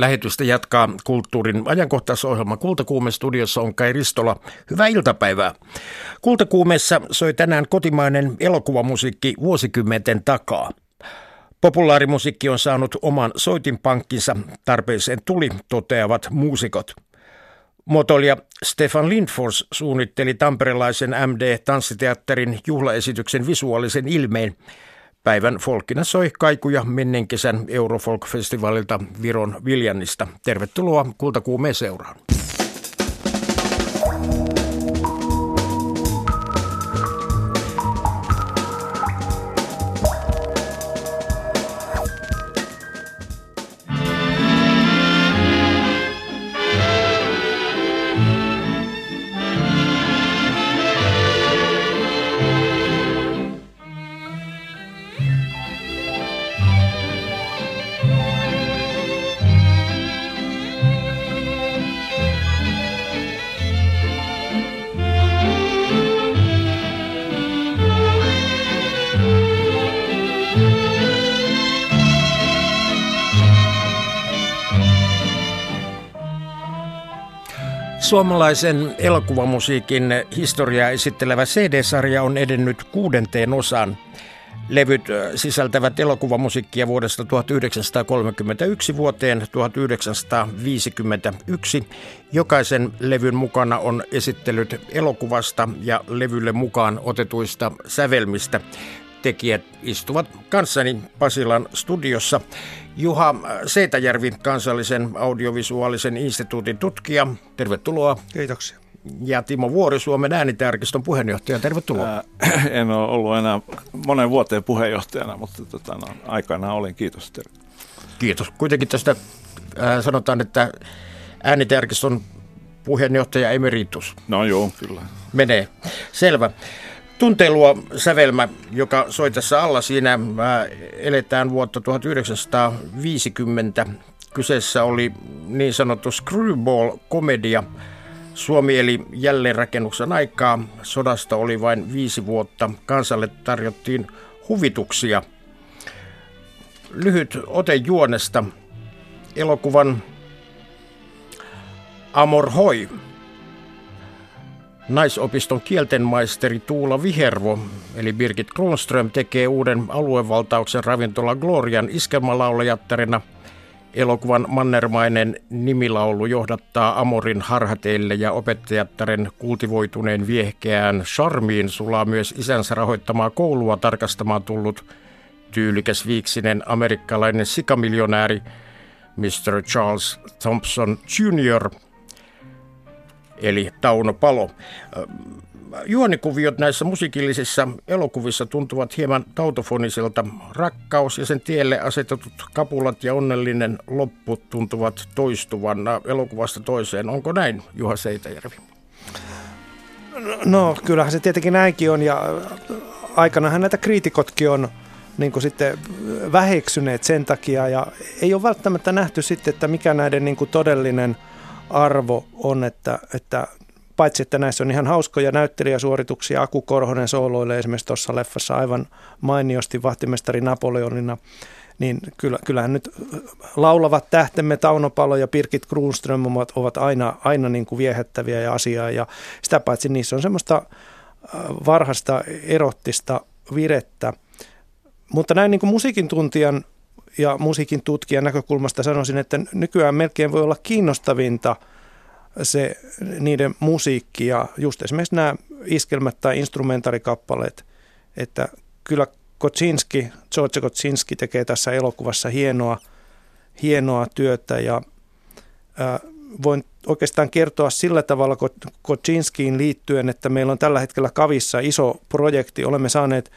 Lähetystä jatkaa kulttuurin ajankohtaisohjelma Kultakuume studiossa on Kai Ristola. Hyvää iltapäivää. Kultakuumeessa soi tänään kotimainen elokuvamusiikki vuosikymmenten takaa. Populaarimusiikki on saanut oman soitinpankkinsa, tarpeeseen tuli, toteavat muusikot. Muotoilija Stefan Lindfors suunnitteli tamperelaisen MD-tanssiteatterin juhlaesityksen visuaalisen ilmeen. Päivän folkina soi kaikuja menneen kesän Eurofolk-festivaalilta Viron Viljannista. Tervetuloa Kultakuumeen seuraan. Suomalaisen elokuvamusiikin historiaa esittelevä CD-sarja on edennyt kuudenteen osaan. Levyt sisältävät elokuvamusiikkia vuodesta 1931 vuoteen 1951. Jokaisen levyn mukana on esittelyt elokuvasta ja levylle mukaan otetuista sävelmistä. Tekijät istuvat kanssani Pasilan studiossa. Juha Seitäjärvi, kansallisen audiovisuaalisen instituutin tutkija. Tervetuloa. Kiitoksia. Ja Timo Vuori, Suomen äänitärkistön puheenjohtaja. Tervetuloa. Ää, en ole ollut enää monen vuoteen puheenjohtajana, mutta tota, no, aikana olin. Kiitos. Terve. Kiitos. Kuitenkin tästä äh, sanotaan, että äänitärkistön puheenjohtaja emeritus. No joo, kyllä. Menee. Selvä. Tunteilua sävelmä, joka soi tässä alla siinä, eletään vuotta 1950. Kyseessä oli niin sanottu screwball-komedia. Suomi eli jälleenrakennuksen aikaa. Sodasta oli vain viisi vuotta. Kansalle tarjottiin huvituksia. Lyhyt ote juonesta. Elokuvan Amor Hoi Naisopiston kieltenmaisteri Tuula Vihervo, eli Birgit Kronström, tekee uuden aluevaltauksen ravintola Glorian iskelmälaulajattarina. Elokuvan mannermainen nimilaulu johdattaa Amorin harhateille ja opettajattaren kultivoituneen viehkeään charmiin sulaa myös isänsä rahoittamaa koulua tarkastamaan tullut tyylikäs viiksinen amerikkalainen sikamiljonääri Mr. Charles Thompson Jr., eli Tauno Palo. Juonikuviot näissä musiikillisissa elokuvissa tuntuvat hieman tautofoniselta. Rakkaus ja sen tielle asetetut kapulat ja onnellinen loppu tuntuvat toistuvan elokuvasta toiseen. Onko näin, Juha Seitäjärvi? No, kyllähän se tietenkin näinkin on ja aikanahan näitä kriitikotkin on niin kuin sitten väheksyneet sen takia ja ei ole välttämättä nähty sitten, että mikä näiden niin kuin todellinen – arvo on, että, että paitsi että näissä on ihan hauskoja näyttelijäsuorituksia, Aku Korhonen sooloille esimerkiksi tuossa leffassa aivan mainiosti vahtimestari Napoleonina, niin kyllä, kyllähän nyt laulavat tähtemme Tauno Palo ja Pirkit Kruunström ovat, ovat aina, aina niin kuin viehättäviä ja asiaa ja sitä paitsi niissä on semmoista äh, varhasta erottista virettä. Mutta näin niin kuin musiikin tuntijan ja musiikin tutkijan näkökulmasta sanoisin, että nykyään melkein voi olla kiinnostavinta se niiden musiikki ja just esimerkiksi nämä iskelmät tai instrumentarikappaleet, että kyllä Kocinski, George Kocinski tekee tässä elokuvassa hienoa, hienoa työtä ja ää, voin oikeastaan kertoa sillä tavalla Kocinskiin liittyen, että meillä on tällä hetkellä Kavissa iso projekti. Olemme saaneet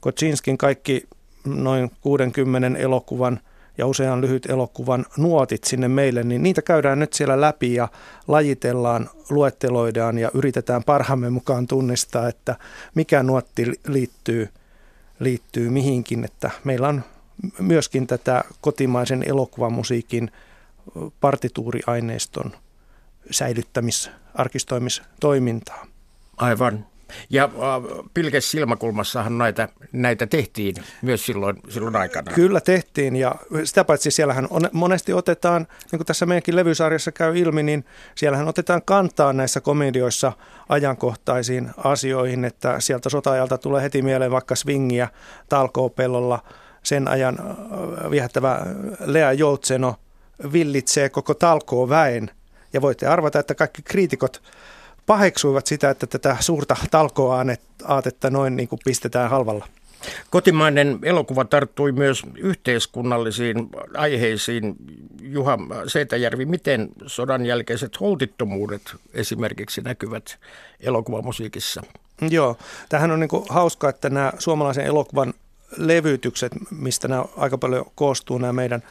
Kocinskin kaikki noin 60 elokuvan ja usean lyhyt elokuvan nuotit sinne meille, niin niitä käydään nyt siellä läpi ja lajitellaan, luetteloidaan ja yritetään parhaamme mukaan tunnistaa, että mikä nuotti liittyy, liittyy mihinkin. Että meillä on myöskin tätä kotimaisen elokuvamusiikin partituuriaineiston säilyttämis-, arkistoimistoimintaa. Aivan. Ja äh, Pilkes silmäkulmassahan näitä, näitä tehtiin myös silloin, silloin aikana. Kyllä tehtiin ja sitä paitsi siellähän on, monesti otetaan, niin kuin tässä meidänkin levysarjassa käy ilmi, niin siellähän otetaan kantaa näissä komedioissa ajankohtaisiin asioihin, että sieltä sota-ajalta tulee heti mieleen vaikka swingiä talkoopellolla sen ajan äh, viehättävä Lea Joutseno villitsee koko talkoo väen. Ja voitte arvata, että kaikki kriitikot paheksuivat sitä, että tätä suurta talkoaatetta noin niin kuin pistetään halvalla. Kotimainen elokuva tarttui myös yhteiskunnallisiin aiheisiin. Juha Seitäjärvi, miten sodan jälkeiset holtittomuudet esimerkiksi näkyvät elokuvamusiikissa? Joo, tähän on niin kuin hauska, että nämä suomalaisen elokuvan levytykset, mistä nämä aika paljon koostuu, nämä meidän,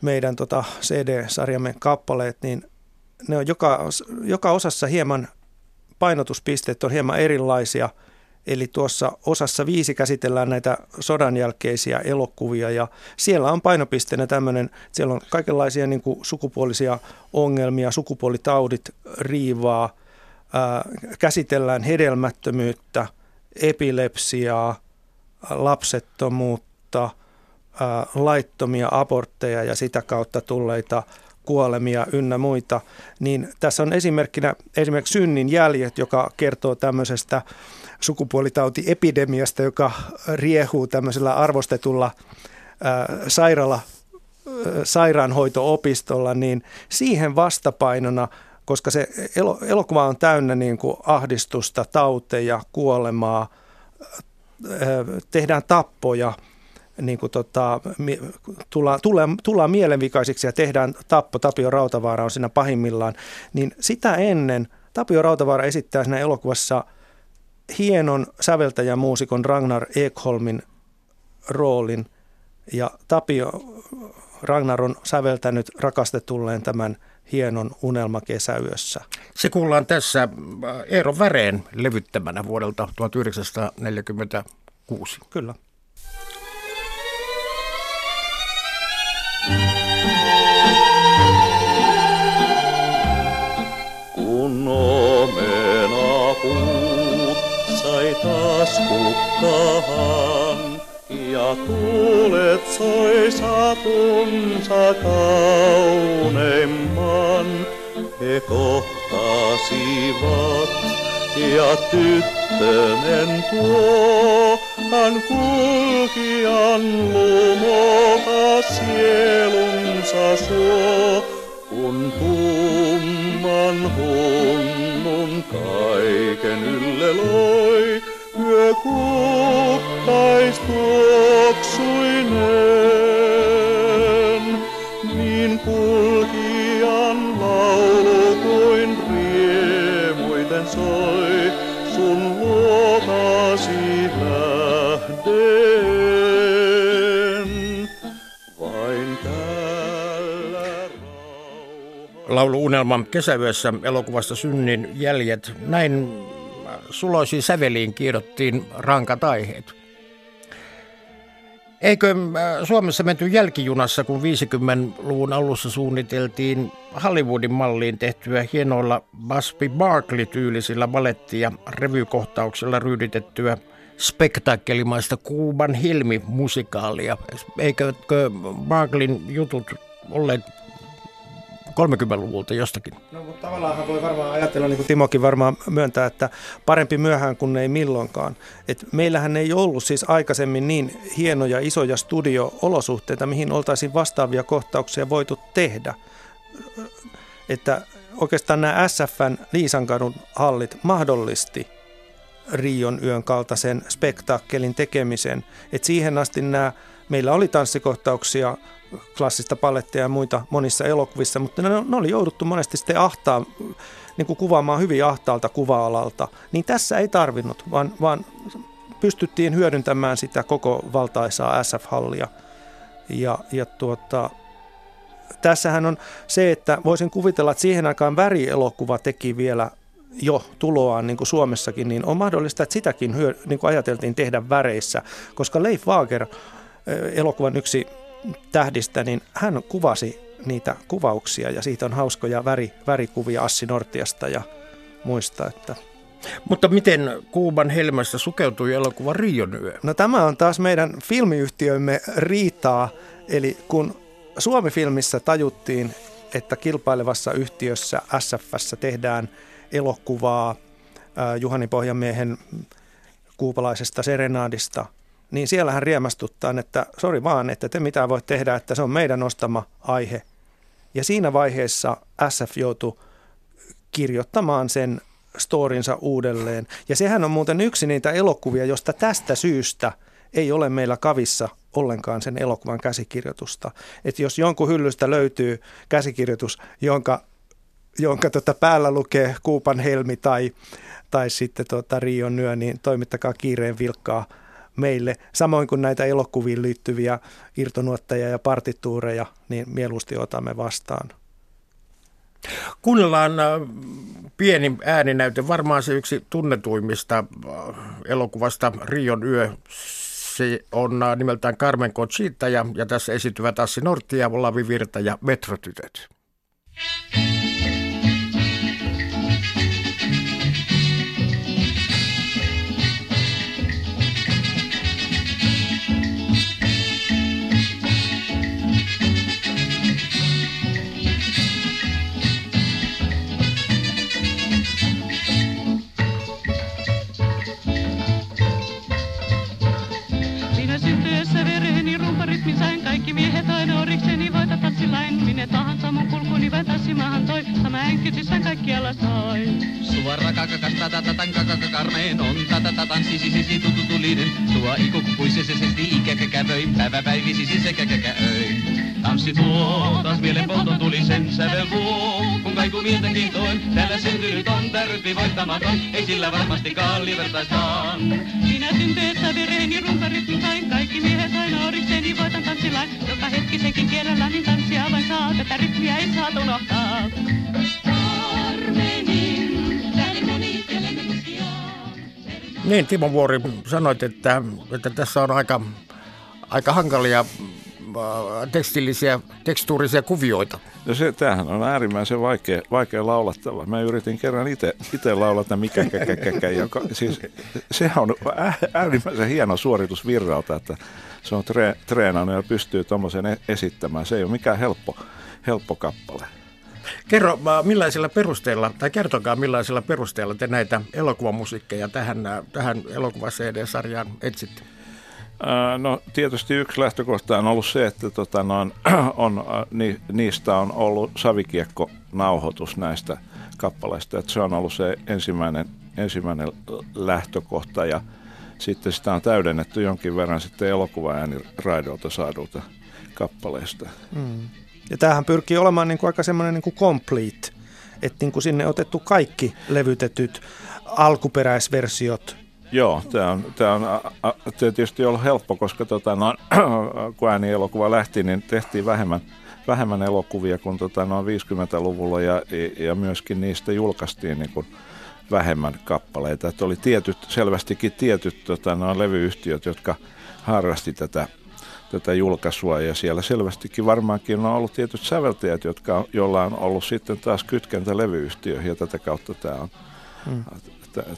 meidän tota CD-sarjamme kappaleet, niin ne on joka, joka osassa hieman, painotuspisteet on hieman erilaisia. Eli tuossa osassa viisi käsitellään näitä sodan jälkeisiä elokuvia ja siellä on painopisteenä tämmöinen, siellä on kaikenlaisia niin kuin sukupuolisia ongelmia, sukupuolitaudit riivaa, ää, käsitellään hedelmättömyyttä, epilepsiaa, lapsettomuutta, ää, laittomia abortteja ja sitä kautta tulleita kuolemia ynnä muita, niin tässä on esimerkkinä esimerkiksi synnin jäljet, joka kertoo tämmöisestä sukupuolitautiepidemiasta, joka riehuu tämmöisellä arvostetulla ää, sairaala, sairaanhoito-opistolla, niin siihen vastapainona, koska se elokuva on täynnä niin kuin ahdistusta, tauteja, kuolemaa, tehdään tappoja – niin kuin tota, tullaan, tullaan, tullaan mielenvikaisiksi ja tehdään tappo, Tapio Rautavaara on siinä pahimmillaan, niin sitä ennen Tapio Rautavaara esittää siinä elokuvassa hienon säveltäjän muusikon Ragnar Ekholmin roolin ja Tapio Ragnar on säveltänyt rakastetulleen tämän hienon unelmakesäyössä. Se kuullaan tässä Eero Väreen levyttämänä vuodelta 1946. Kyllä. Kun omena puut sai taas kukkahan, ja tuulet soi satunsa kauneimman, he kohtasivat ja tyttönen tuo hän kulkijan lumokas sielunsa suo, kun tumman hunnun kaiken ylle loi, yö kuktais tuoksuinen, niin kulkijan laulu kuin riemuiten soi, sun luotasi laulu Unelman kesävyössä elokuvasta Synnin jäljet. Näin suloisiin säveliin kiidottiin rankat aiheet. Eikö äh, Suomessa menty jälkijunassa, kun 50-luvun alussa suunniteltiin Hollywoodin malliin tehtyä hienoilla Busby Barkley-tyylisillä baletti- ja revykohtauksilla ryyditettyä spektaakkelimaista Kuuban Hilmi-musikaalia? Eikö Barkleyn jutut olleet 30-luvulta jostakin. No mutta tavallaan voi varmaan ajatella, niin kuin Timokin varmaan myöntää, että parempi myöhään kuin ei milloinkaan. Et meillähän ei ollut siis aikaisemmin niin hienoja isoja studio-olosuhteita, mihin oltaisiin vastaavia kohtauksia voitu tehdä. Että oikeastaan nämä SFN Liisankadun hallit mahdollisti Rion yön kaltaisen spektaakkelin tekemisen. Et siihen asti nämä, meillä oli tanssikohtauksia klassista palettia ja muita monissa elokuvissa, mutta ne, ne oli jouduttu monesti sitten ahtaa, niin kuin kuvaamaan hyvin ahtaalta kuva-alalta. Niin tässä ei tarvinnut, vaan, vaan pystyttiin hyödyntämään sitä koko valtaisaa SF-hallia. Ja, ja tuota, tässähän on se, että voisin kuvitella, että siihen aikaan värielokuva teki vielä jo tuloaan niin kuin Suomessakin, niin on mahdollista, että sitäkin hyö, niin kuin ajateltiin tehdä väreissä, koska Leif Wager, elokuvan yksi tähdistä, niin hän kuvasi niitä kuvauksia ja siitä on hauskoja väri, värikuvia Assi Nortiasta ja muista, että Mutta miten Kuuban helmästä sukeutui elokuva Rion yö? No tämä on taas meidän filmiyhtiömme riitaa. Eli kun Suomi-filmissä tajuttiin, että kilpailevassa yhtiössä SFssä tehdään elokuvaa Juhani Pohjamiehen kuupalaisesta serenaadista, niin siellähän riemastuttaa, että sori vaan, että te mitä voi tehdä, että se on meidän ostama aihe. Ja siinä vaiheessa SF joutui kirjoittamaan sen storinsa uudelleen. Ja sehän on muuten yksi niitä elokuvia, josta tästä syystä ei ole meillä kavissa ollenkaan sen elokuvan käsikirjoitusta. Että jos jonkun hyllystä löytyy käsikirjoitus, jonka, jonka tota päällä lukee Kuupan helmi tai, tai sitten tota Rion nyö, niin toimittakaa kiireen vilkkaa meille. Samoin kuin näitä elokuviin liittyviä irtonuotteja ja partituureja, niin mieluusti otamme vastaan. Kuunnellaan äh, pieni ääninäyte, varmaan se yksi tunnetuimmista äh, elokuvasta Rion yö. Se on äh, nimeltään Carmen Conchita ja, ja tässä esityvät Assi Nortti ja Lavi Virta ja Metrotytöt. Kytysän kaikkialla sai. Suora kakakasta tatatan kakakakarmeen on tatatatan sisi sisi tututulinen. Tuo ikukupuisesesti ikäkäkävöi, päivä päivisi se käkäkäöi. Tanssi tuo, taas mielen polton tuli sen sävel vuo. Kun kaiku mieltä kiitoin, täällä syntynyt on tärppi voittamaton. Ei sillä varmasti kallivertaistaan. Sinä synteessä vereeni rumparytmin sain, kaikki miehet aina orikseni voitan tanssilain. Joka hetki sekin kerralla, niin tanssia vain saa, tätä rytmiä ei saa unohtaa. Niin, Timo Vuori, sanoit, että, että tässä on aika, aika hankalia äh, tekstillisiä, tekstuurisia kuvioita. No se, tämähän on äärimmäisen vaikea, vaikea laulattava. Mä yritin kerran itse laulata mikä käkäkäkä, joka, siis se on äärimmäisen hieno suoritus Virralta, että se on tre, treenannut ja pystyy tuommoisen e-, esittämään. Se ei ole mikään helppo, helppo kappale. Kerro, äh, millaisilla perusteilla, tai kertokaa millaisilla perusteilla te näitä elokuvamusiikkeja tähän, äh, tähän elokuva CD-sarjaan etsitte? Äh, no tietysti yksi lähtökohta on ollut se, että tota, noin, on, ni, niistä on ollut savikiekko-nauhoitus näistä kappaleista. Että se on ollut se ensimmäinen, ensimmäinen lähtökohta ja sitten sitä on täydennetty jonkin verran sitten elokuvaääniraidolta saadulta kappaleista. Mm. Ja tämähän pyrkii olemaan niin kuin aika semmoinen niin kuin complete, että niin kuin sinne otettu kaikki levytetyt alkuperäisversiot. Joo, tämä on, tämä on tietysti ollut helppo, koska tota, no, kun äänielokuva lähti, niin tehtiin vähemmän, vähemmän elokuvia kuin tota, noin 50-luvulla ja, ja myöskin niistä julkaistiin niin kuin vähemmän kappaleita. Että oli tietyt, selvästikin tietyt tota, noin levyyhtiöt, jotka harrasti tätä tätä julkaisua ja siellä selvästikin varmaankin on ollut tietyt säveltäjät, jotka, joilla on ollut sitten taas kytkentä levyyhtiöihin ja tätä kautta tämä on hmm.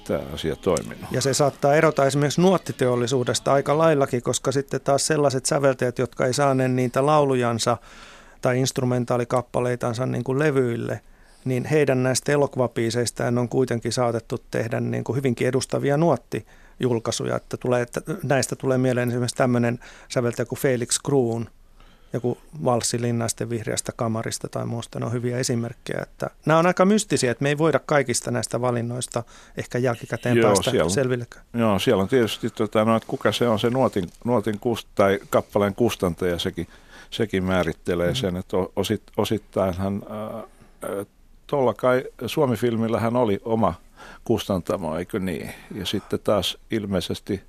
tämä asia toiminut. Ja se saattaa erota esimerkiksi nuottiteollisuudesta aika laillakin, koska sitten taas sellaiset säveltäjät, jotka ei saaneet niitä laulujansa tai instrumentaalikappaleitansa niin kuin levyille, niin heidän näistä elokuvapiiseistään on kuitenkin saatettu tehdä niin kuin hyvinkin edustavia nuotti julkaisuja. Että tulee, että näistä tulee mieleen esimerkiksi tämmöinen säveltäjä kuin Felix Kruun, joku valssi linnaisten vihreästä kamarista tai muusta. Ne on hyviä esimerkkejä. Että nämä on aika mystisiä, että me ei voida kaikista näistä valinnoista ehkä jälkikäteen joo, päästä siellä, selville. Joo, siellä on tietysti, tota, no, että kuka se on se nuotin, nuotin kust, tai kappaleen kustantaja, sekin, sekin määrittelee mm. sen, että osit, osittainhan äh, tuolla kai Suomi-filmillähän oli oma kustantamo, eikö niin? Ja sitten taas ilmeisesti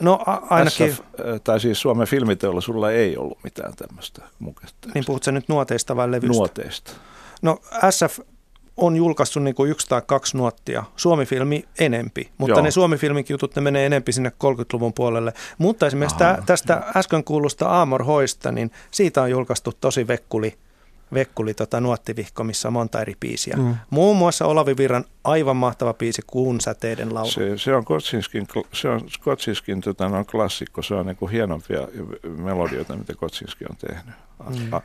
No a- ainakin. SF, tai siis Suomen filmiteollisuudella ei ollut mitään tämmöistä mukaista. Niin puhutko nyt nuoteista vai levystä? Nuoteista. No SF on julkaissut niin kuin yksi tai kaksi nuottia. Suomi-filmi enempi, mutta Joo. ne Suomi-filmin jutut ne menee enempi sinne 30-luvun puolelle. Mutta esimerkiksi Aha, tästä äsken kuulusta Aamor Hoista, niin siitä on julkaistu tosi vekkuli Vekkuli tota, nuottivihko, missä on monta eri biisiä. Mm. Muun muassa Olavi Virran aivan mahtava biisi Kuun säteiden laulu. Se, se on Kotsinskin, se on Kotsinskin tota, no, klassikko, se on niin kuin hienompia melodioita, mitä Kotsinski on tehnyt. Mm.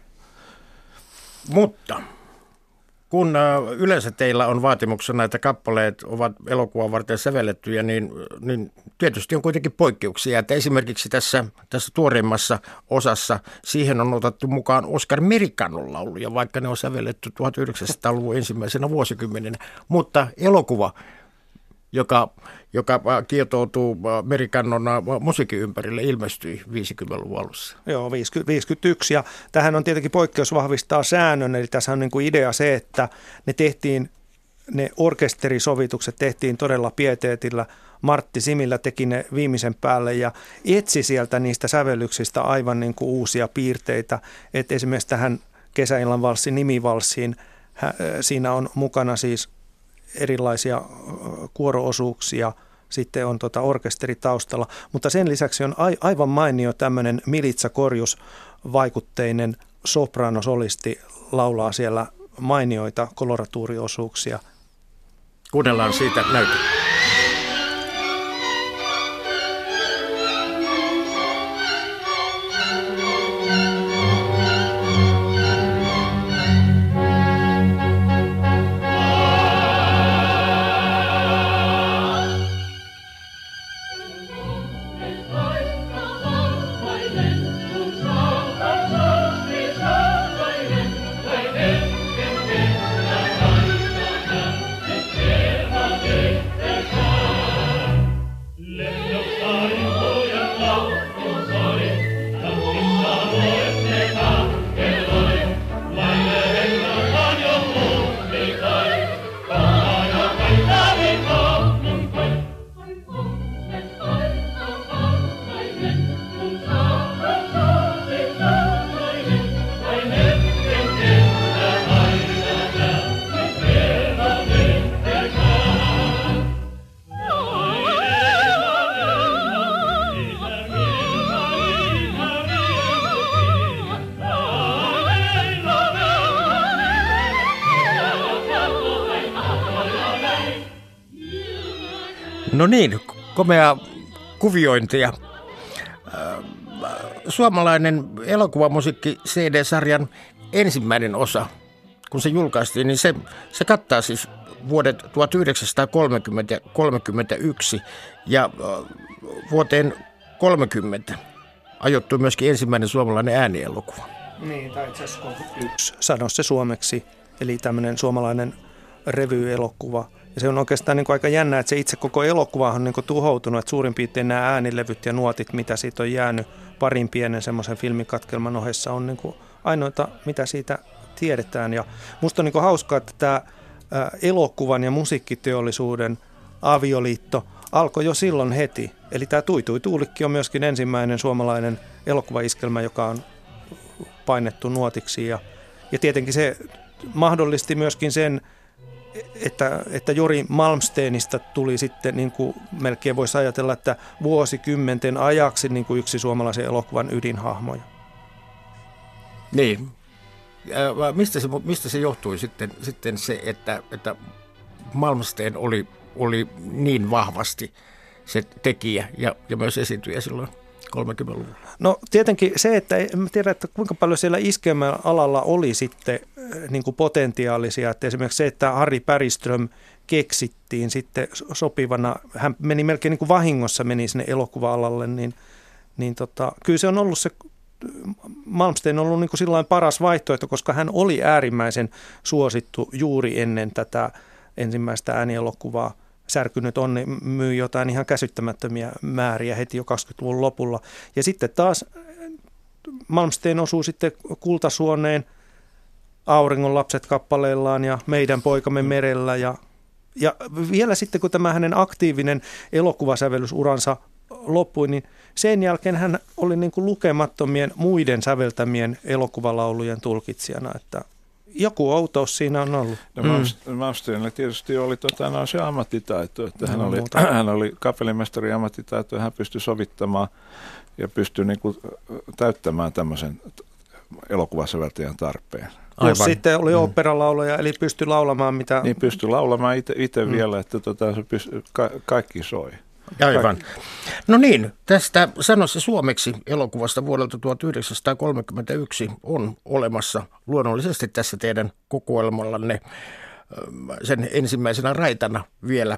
Mutta kun äh, yleensä teillä on vaatimuksena, että kappaleet ovat elokuvan varten sävellettyjä, niin, niin tietysti on kuitenkin poikkeuksia. Että esimerkiksi tässä, tässä tuoreimmassa osassa siihen on otettu mukaan Oscar Merikannon lauluja, vaikka ne on sävelletty 1900-luvun ensimmäisenä vuosikymmenenä. Mutta elokuva joka, joka äh, kietoutuu äh, Merikannon äh, musiikin ympärille, ilmestyi 50-luvun alussa. Joo, 50, 51. Ja tähän on tietenkin poikkeus vahvistaa säännön, eli tässä on niin kuin idea se, että ne tehtiin, ne orkesterisovitukset tehtiin todella pieteetillä. Martti Simillä teki ne viimeisen päälle ja etsi sieltä niistä sävellyksistä aivan niin kuin uusia piirteitä. Että esimerkiksi tähän kesäillan valssin nimivalssiin, siinä on mukana siis erilaisia kuoroosuuksia, sitten on tota orkesteri taustalla, mutta sen lisäksi on aivan mainio tämmöinen Militsa-korjus vaikutteinen sopranosolisti laulaa siellä mainioita koloratuuriosuuksia. Kuunnellaan siitä näytö. No niin, komea kuviointia. Äh, suomalainen elokuvamusiikki CD-sarjan ensimmäinen osa, kun se julkaistiin, niin se, se kattaa siis vuodet 1930 ja 31 ja äh, vuoteen 30 ajoittui myöskin ensimmäinen suomalainen äänielokuva. Niin, tai itse asiassa 31 sano se suomeksi, eli tämmöinen suomalainen revy-elokuva – ja se on oikeastaan niin kuin aika jännä, että se itse koko elokuva on niin kuin tuhoutunut, että suurin piirtein nämä äänilevyt ja nuotit, mitä siitä on jäänyt parin pienen semmoisen filmikatkelman ohessa, on niin kuin ainoita, mitä siitä tiedetään. Ja musta on niin kuin hauskaa, että tämä elokuvan ja musiikkiteollisuuden avioliitto alkoi jo silloin heti. Eli tämä Tuitui Tuulikki on myöskin ensimmäinen suomalainen elokuvaiskelmä, joka on painettu nuotiksi. Ja, ja tietenkin se mahdollisti myöskin sen, että, että Jori Malmsteenista tuli sitten, niin kuin melkein voisi ajatella, että vuosikymmenten ajaksi niin kuin yksi suomalaisen elokuvan ydinhahmoja. Niin. Mistä se, mistä se johtui sitten, sitten se, että, että Malmsteen oli, oli niin vahvasti se tekijä ja, ja myös esiintyjä silloin? 30-luvulla? No tietenkin se, että en tiedä, että kuinka paljon siellä alalla oli sitten niin kuin potentiaalisia. Että esimerkiksi se, että Harri Päriström keksittiin sitten sopivana, hän meni melkein niin kuin vahingossa meni sinne elokuva-alalle, niin, niin tota, kyllä se on ollut se Malmsteen on ollut niin kuin paras vaihtoehto, koska hän oli äärimmäisen suosittu juuri ennen tätä ensimmäistä äänielokuvaa – särkynyt onni myy jotain ihan käsittämättömiä määriä heti jo 20-luvun lopulla. Ja sitten taas Malmsteen osuu sitten kultasuoneen Auringon lapset kappaleillaan ja Meidän poikamme merellä ja ja vielä sitten, kun tämä hänen aktiivinen elokuvasävellysuransa loppui, niin sen jälkeen hän oli niin kuin lukemattomien muiden säveltämien elokuvalaulujen tulkitsijana, että joku outous siinä on ollut. No, mm. Tietysti oli tota, no, se ammattitaito, että hän, oli, hän oli kapellimestari ammattitaito ja hän pystyi sovittamaan ja pystyi niin kuin, täyttämään tämmöisen elokuvasäveltäjän tarpeen. Aivan. Plus sitten oli mm. oopperalaulaja, eli pystyi laulamaan mitä... Niin pystyi laulamaan itse mm. vielä, että tota, se pysty, ka, kaikki soi. Aivan. No niin, tästä sanossa suomeksi elokuvasta vuodelta 1931 on olemassa luonnollisesti tässä teidän kokoelmallanne sen ensimmäisenä raitana vielä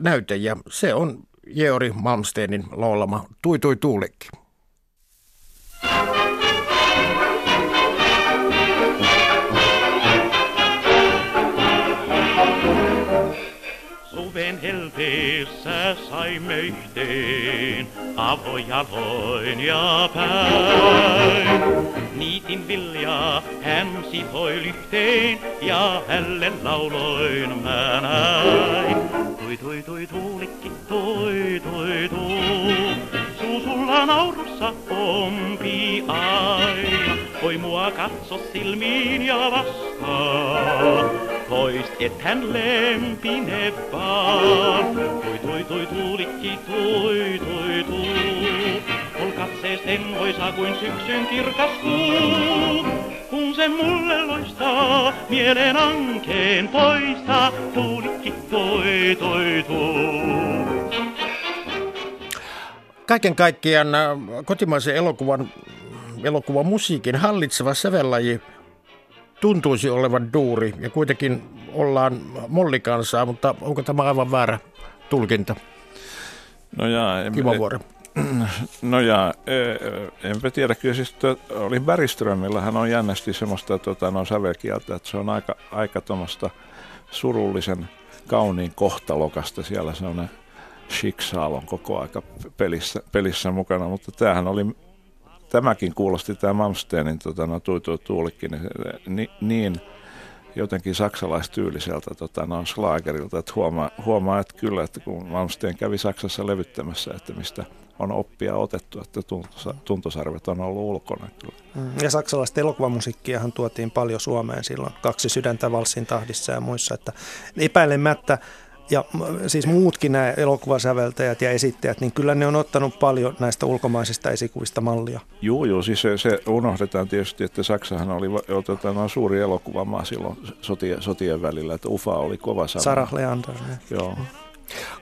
näyte, ja se on Georg Malmsteinin laulama Tui tui tuulikki. Suven helteessä saimme yhteen avojaloin ja päin. Niitin viljaa hän sitoi lyhteen ja hälle lauloin mä näin. Tui tui tui tuulikki, tui tui tui, suu sulla naurussa pompi aina. Voi mua katso silmiin ja vastaa, pois et hän lempine vaan. Tui tui tui tuulikki, tui tui tui, ol voisa kuin syksyn kirkas kuu. Kun se mulle loistaa, mielen ankeen poista, tuulikki, toi, toi, toi. Kaiken kaikkiaan äh, kotimaisen elokuvan, elokuvan musiikin hallitseva sävellaji tuntuisi olevan duuri ja kuitenkin ollaan mollikansaa, mutta onko tämä aivan väärä tulkinta? No jaa, en, Kimo Vuori. No ja e, enpä tiedä, kyllä siis to, oli Bergströmillä, hän on jännästi semmoista tota, no, sävelkieltä, että se on aika, aika tuommoista surullisen kauniin kohtalokasta siellä se on Shiksal on koko aika pelissä, pelissä mukana, mutta tämähän oli, tämäkin kuulosti tämä Malmsteenin tota, no, tuitu tuulikin niin, niin jotenkin saksalaistyylliseltä tota, no, slaagerilta, että huomaa, huomaa, että kyllä, että kun Malmsteen kävi Saksassa levyttämässä, että mistä on oppia otettu, että tuntosarvet on ollut ulkona. Kyllä. Mm, ja saksalaista elokuvamusiikkiahan tuotiin paljon Suomeen silloin, kaksi sydäntä valssin tahdissa ja muissa, että epäilemättä ja siis muutkin nämä elokuvasäveltäjät ja esittäjät, niin kyllä ne on ottanut paljon näistä ulkomaisista esikuvista mallia. Joo, joo, siis se, se unohdetaan tietysti, että Saksahan oli otetaan suuri elokuvamaa silloin sotien, sotien välillä, että UFA oli kova sana. Sarah Leander. Joo.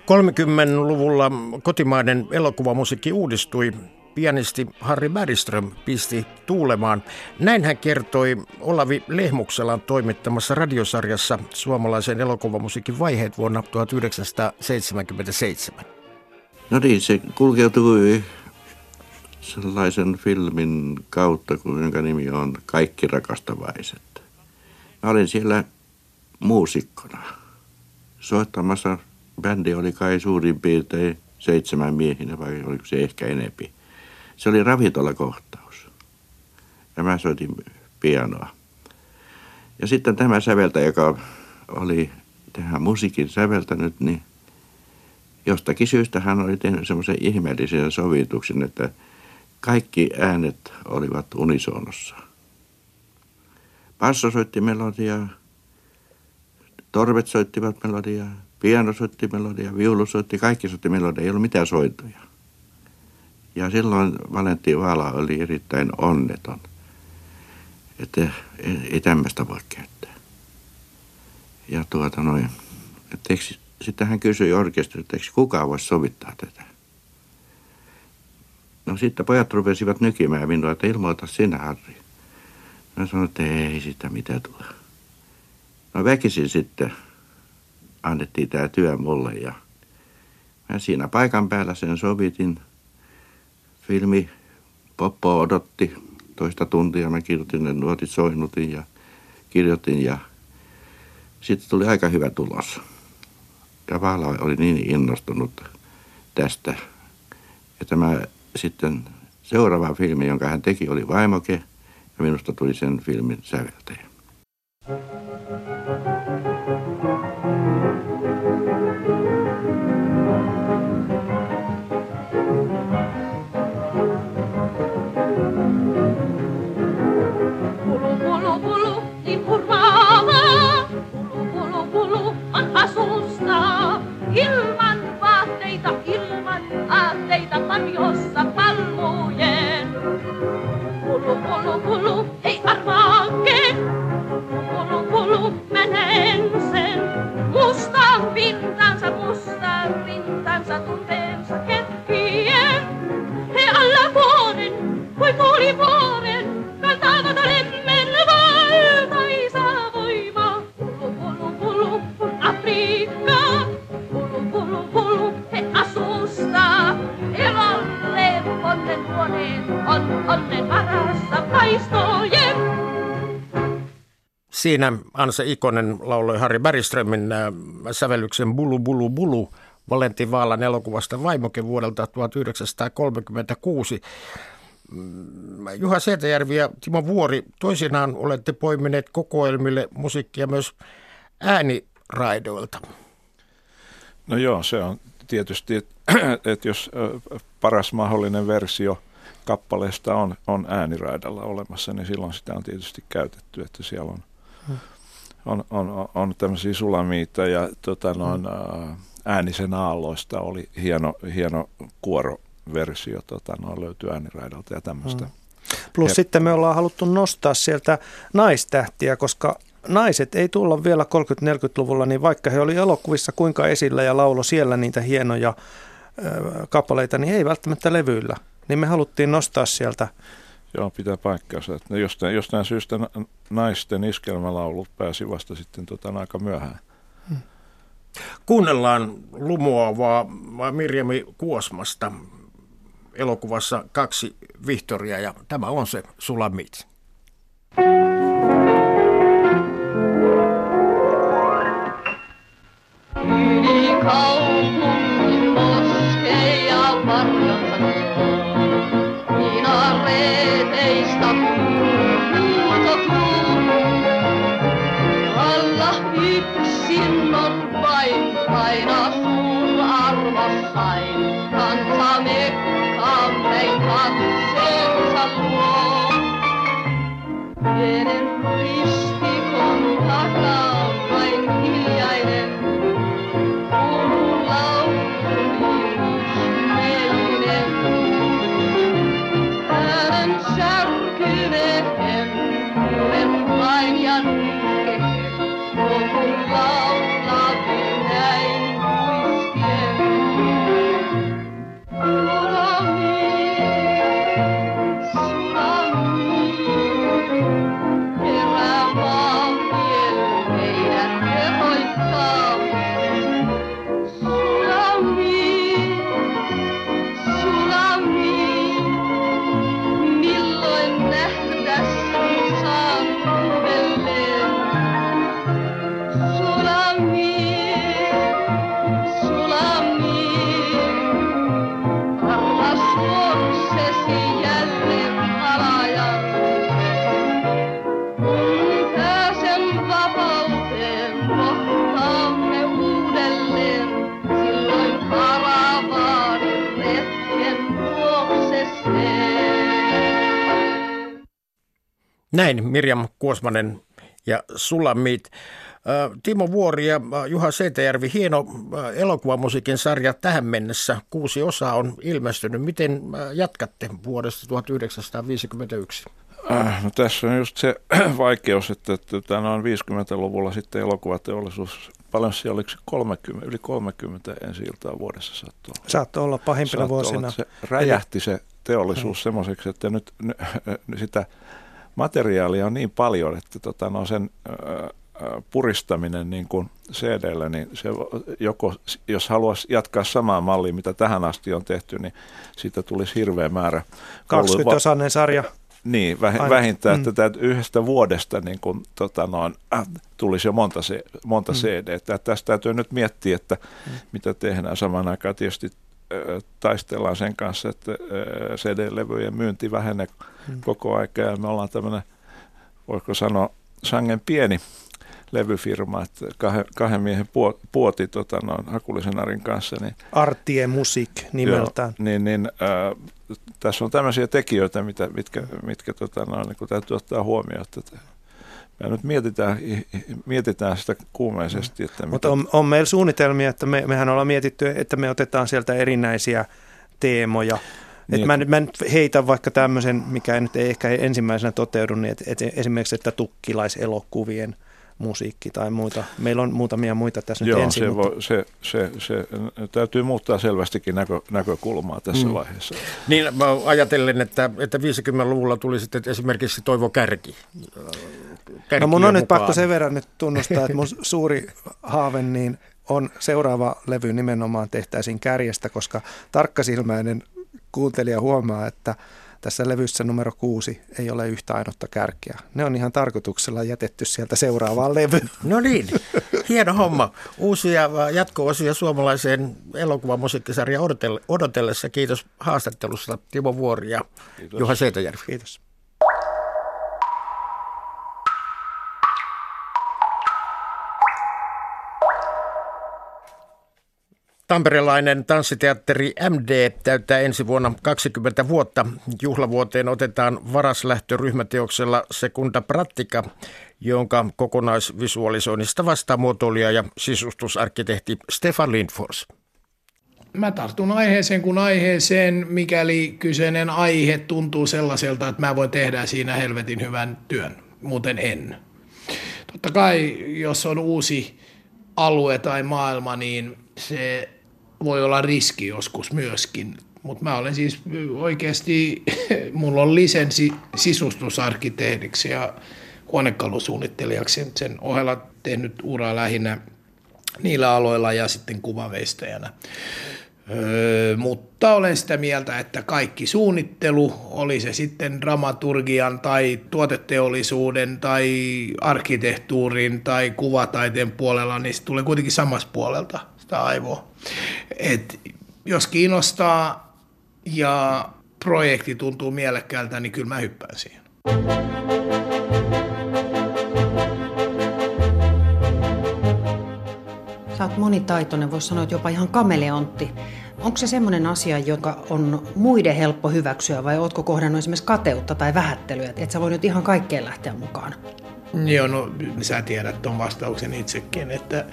30-luvulla kotimainen elokuvamusiikki uudistui pianisti Harri Bergström pisti tuulemaan. Näin hän kertoi Olavi Lehmukselan toimittamassa radiosarjassa suomalaisen elokuvamusiikin vaiheet vuonna 1977. No niin, se kulkeutui sellaisen filmin kautta, jonka nimi on Kaikki rakastavaiset. Mä olin siellä muusikkona soittamassa. Bändi oli kai suurin piirtein seitsemän miehinä vai oliko se ehkä enempi. Se oli ravintolakohtaus. Ja mä soitin pianoa. Ja sitten tämä säveltäjä, joka oli tähän musiikin säveltänyt, niin jostakin syystä hän oli tehnyt semmoisen ihmeellisen sovituksen, että kaikki äänet olivat unisonossa. Basso soitti melodiaa, torvet soittivat melodiaa, piano soitti melodiaa, viulu soitti, kaikki soitti melodiaa, ei ollut mitään soittoja. Ja silloin Valentti Vaala oli erittäin onneton, että ei, tämmöistä voi käyttää. Ja tuota noin, sitten hän kysyi orkesterilta, että kukaan voisi sovittaa tätä. No sitten pojat rupesivat nykimään minua, että ilmoita sinä Harri. Mä sanoin, että ei sitä mitä tule. No väkisin sitten annettiin tämä työ mulle ja mä siinä paikan päällä sen sovitin – filmi Poppo odotti toista tuntia. Mä kirjoitin ne nuotit, soinnutin ja kirjoitin ja sitten tuli aika hyvä tulos. Ja Vaala oli niin innostunut tästä, että mä sitten seuraava filmi, jonka hän teki, oli Vaimoke ja minusta tuli sen filmin säveltäjä. Siinä Ansa Ikonen lauloi Harri Bergströmin äh, sävellyksen Bulu Bulu Bulu Valentin Vaalan elokuvasta Vaimoke vuodelta 1936. Mm, Juha Seetäjärvi ja Timo Vuori, toisinaan olette poimineet kokoelmille musiikkia myös ääniraidoilta. No joo, se on tietysti, että et jos paras mahdollinen versio kappaleesta on, on ääniraidalla olemassa, niin silloin sitä on tietysti käytetty, että siellä on. On, on, on tämmöisiä sulamiita ja tota, noin, hmm. äänisen aalloista oli hieno, hieno kuoroversio, tota, noin löytyy ääniraidalta ja tämmöistä. Hmm. Plus ja, sitten me ollaan haluttu nostaa sieltä naistähtiä, koska naiset ei tulla vielä 30-40-luvulla, niin vaikka he oli elokuvissa kuinka esillä ja laulo siellä niitä hienoja kappaleita, niin ei välttämättä levyillä. Niin me haluttiin nostaa sieltä. Joo, pitää paikkaansa. Että jostain, jostain syystä naisten iskelmälaulu pääsi vasta sitten tota, aika myöhään. Hmm. Kuunnellaan lumoavaa Mirjami Kuosmasta elokuvassa kaksi Vihtoria ja tämä on se Sulamit. Näin Mirjam Kuosmanen ja Sulamit. Timo Vuori ja Juha Seetäjärvi, hieno elokuvamusiikin sarja tähän mennessä. Kuusi osaa on ilmestynyt. Miten jatkatte vuodesta 1951? Äh, no tässä on just se vaikeus, että, että noin 50-luvulla sitten elokuvateollisuus, paljon siellä oliko 30, yli 30 ensi iltaa vuodessa saattoi olla. Saattoi olla pahimpina vuosina. Olla, se räjähti se teollisuus mm. semmoiseksi, että nyt, nyt sitä materiaalia on niin paljon, että tota, no sen puristaminen niin kuin CD-llä, niin se joko, jos haluaisi jatkaa samaa mallia, mitä tähän asti on tehty, niin siitä tulisi hirveä määrä. 20-osainen sarja. Niin, väh, vähintään, mm. että yhdestä vuodesta niin kuin, tota noin, äh, tulisi jo monta, monta mm. CD. Tästä täytyy nyt miettiä, että mm. mitä tehdään. Samaan aikaan tietysti taistellaan sen kanssa, että CD-levyjen myynti vähenee mm. koko aika ja me ollaan tämmöinen, voiko sanoa, sangen pieni levyfirma, että kahden, kahden miehen puoti tota, noin, Hakulisen Arin kanssa. Niin, Artie Music nimeltään. Joo, niin, niin, äh, tässä on tämmöisiä tekijöitä, mitä, mitkä, mitkä tota, noin, niin täytyy ottaa huomioon. Että me nyt mietitään, mietitään sitä kuumeisesti. Että Mutta on, on meillä suunnitelmia, että me, mehän ollaan mietitty, että me otetaan sieltä erinäisiä teemoja. Niin, että mä, nyt, mä nyt heitän vaikka tämmöisen, mikä nyt ei ehkä ensimmäisenä toteudu, niin että, että esimerkiksi että tukkilaiselokuvien musiikki tai muita. Meillä on muutamia muita tässä Joo, nyt ensin. Se, mutta... voi, se, se, se, täytyy muuttaa selvästikin näkö, näkökulmaa tässä mm. vaiheessa. Niin mä ajatellen, että, että 50-luvulla tuli sitten esimerkiksi Toivo Kärki. Kärki no mun on nyt pakko sen verran nyt tunnustaa, että mun suuri haave niin on seuraava levy nimenomaan tehtäisiin kärjestä, koska tarkkasilmäinen kuuntelija huomaa, että tässä levyssä numero kuusi ei ole yhtä ainutta kärkeä. Ne on ihan tarkoituksella jätetty sieltä seuraavaan levyyn. No niin, hieno homma. Uusia jatko-osia suomalaiseen elokuvamusiikkisarjan odotellessa. Kiitos haastattelusta Timo Vuori ja Kiitos. Juha Seitojärvi. Kiitos. Tamperelainen tanssiteatteri MD täyttää ensi vuonna 20 vuotta. Juhlavuoteen otetaan varaslähtöryhmäteoksella Sekunda Prattika, jonka kokonaisvisualisoinnista vastaa muotoilija ja sisustusarkkitehti Stefan Lindfors. Mä tartun aiheeseen kuin aiheeseen, mikäli kyseinen aihe tuntuu sellaiselta, että mä voin tehdä siinä helvetin hyvän työn. Muuten en. Totta kai, jos on uusi alue tai maailma, niin se voi olla riski joskus myöskin. Mutta mä olen siis oikeasti, mulla on lisenssi sisustusarkkitehdiksi ja huonekalusuunnittelijaksi sen ohella tehnyt uraa lähinnä niillä aloilla ja sitten kuvaveistäjänä. Öö, mutta olen sitä mieltä, että kaikki suunnittelu, oli se sitten dramaturgian tai tuoteteollisuuden tai arkkitehtuurin tai kuvataiteen puolella, niin se tulee kuitenkin samasta puolelta sitä aivoa. Et jos kiinnostaa ja projekti tuntuu mielekkäältä, niin kyllä mä hyppään siihen. Sä oot monitaitoinen, voisi sanoa, että jopa ihan kameleontti. Onko se semmoinen asia, joka on muiden helppo hyväksyä vai ootko kohdannut esimerkiksi kateutta tai vähättelyä, että et sä voi nyt ihan kaikkeen lähteä mukaan? Joo, no sä tiedät tuon vastauksen itsekin, että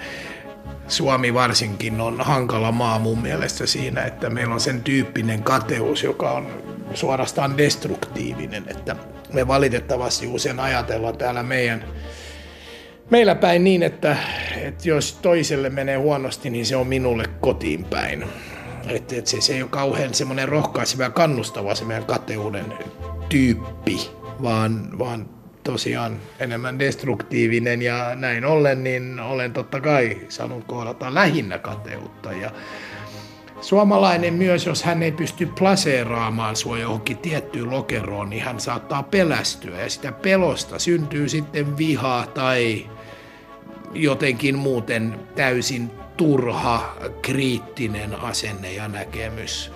Suomi varsinkin on hankala maa mun mielestä siinä, että meillä on sen tyyppinen kateus, joka on suorastaan destruktiivinen, että me valitettavasti usein ajatellaan täällä meidän meillä päin niin, että, että jos toiselle menee huonosti, niin se on minulle kotiin päin. Että, että se, se ei ole kauhean semmoinen rohkaiseva ja kannustava se meidän kateuden tyyppi, vaan, vaan tosiaan enemmän destruktiivinen ja näin ollen, niin olen totta kai saanut kohdata lähinnä kateutta. Ja suomalainen myös, jos hän ei pysty plaseeraamaan sua johonkin tiettyyn lokeroon, niin hän saattaa pelästyä ja sitä pelosta syntyy sitten viha tai jotenkin muuten täysin turha, kriittinen asenne ja näkemys.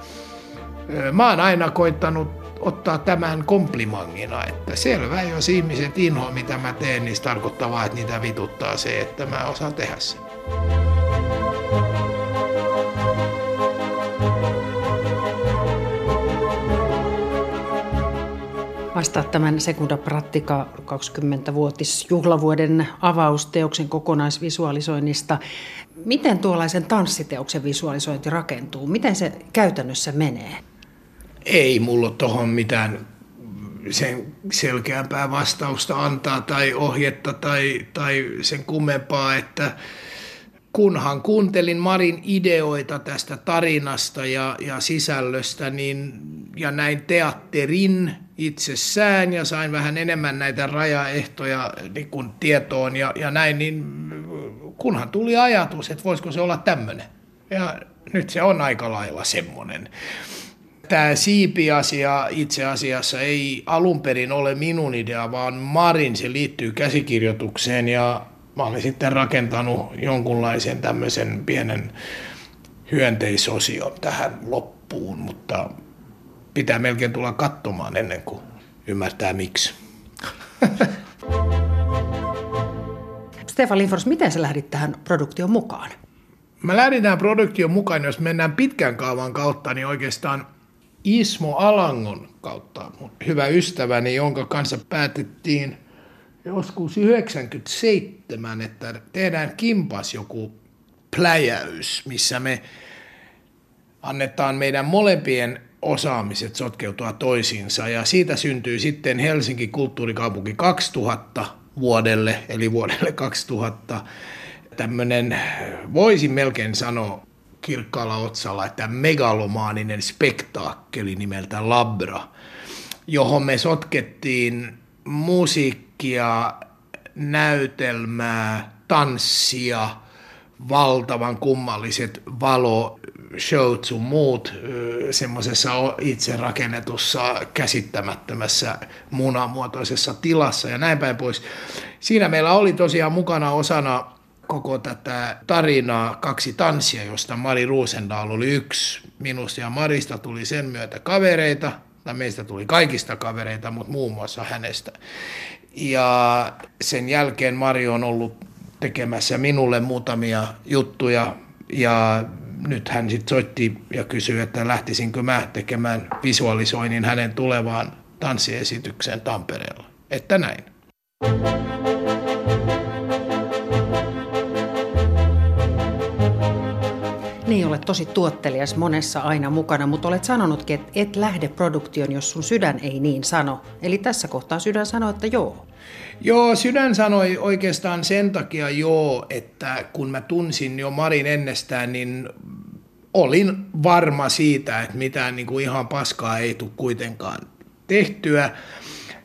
Mä oon aina koittanut ottaa tämän komplimangina, että selvä, jos ihmiset inhoa mitä mä teen, niin se tarkoittaa vaan, että niitä vituttaa se, että mä osaan tehdä sen. Vastaat tämän Sekunda Prattika 20-vuotisjuhlavuoden avausteoksen kokonaisvisualisoinnista. Miten tuollaisen tanssiteoksen visualisointi rakentuu? Miten se käytännössä menee? Ei mulla tuohon mitään sen selkeämpää vastausta antaa tai ohjetta tai, tai sen kummempaa, että kunhan kuuntelin Marin ideoita tästä tarinasta ja, ja sisällöstä, niin, ja näin teatterin itsessään ja sain vähän enemmän näitä rajaehtoja niin kuin tietoon ja, ja näin, niin kunhan tuli ajatus, että voisiko se olla tämmöinen. Ja nyt se on aika lailla semmoinen. Tämä siipiasia itse asiassa ei alun perin ole minun idea, vaan Marin. Se liittyy käsikirjoitukseen ja mä olen sitten rakentanut jonkunlaisen tämmöisen pienen hyönteisosion tähän loppuun, mutta pitää melkein tulla katsomaan ennen kuin ymmärtää miksi. Stefan Linfors, miten sä lähdit tähän produktioon mukaan? Mä lähdin tähän produktioon mukaan, jos mennään pitkän kaavan kautta, niin oikeastaan Ismo Alangon kautta, mun hyvä ystäväni, jonka kanssa päätettiin joskus 97, että tehdään kimpas joku pläjäys, missä me annetaan meidän molempien osaamiset sotkeutua toisiinsa. Ja siitä syntyy sitten Helsinki kulttuurikaupunki 2000 vuodelle, eli vuodelle 2000 tämmöinen, voisin melkein sanoa, kirkkaalla otsalla, että megalomaaninen spektaakkeli nimeltä Labra, johon me sotkettiin musiikkia, näytelmää, tanssia, valtavan kummalliset valo showt sun muut semmoisessa itse rakennetussa käsittämättömässä munamuotoisessa tilassa ja näin päin pois. Siinä meillä oli tosiaan mukana osana koko tätä tarinaa kaksi tanssia, josta Mari Ruusendaal oli yksi. Minusta ja Marista tuli sen myötä kavereita, tai meistä tuli kaikista kavereita, mutta muun muassa hänestä. Ja sen jälkeen Mari on ollut tekemässä minulle muutamia juttuja ja nyt hän sitten soitti ja kysyi, että lähtisinkö mä tekemään visualisoinnin hänen tulevaan tanssiesitykseen Tampereella. Että näin. Niin, olet tosi tuottelias monessa aina mukana, mutta olet sanonutkin, että et lähde produktioon, jos sun sydän ei niin sano. Eli tässä kohtaa sydän sanoo, että joo. Joo, sydän sanoi oikeastaan sen takia joo, että kun mä tunsin jo Marin ennestään, niin olin varma siitä, että mitään niin kuin ihan paskaa ei tule kuitenkaan tehtyä.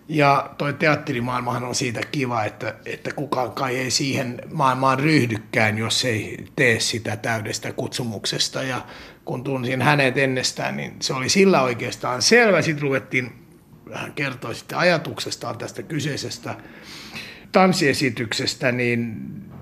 Ja toi teatterimaailmahan on siitä kiva, että, että kukaan kai ei siihen maailmaan ryhdykään, jos ei tee sitä täydestä kutsumuksesta. Ja kun tunsin hänet ennestään, niin se oli sillä oikeastaan selvä. Sitten ruvettiin vähän kertoa sitten ajatuksestaan tästä kyseisestä tanssiesityksestä, niin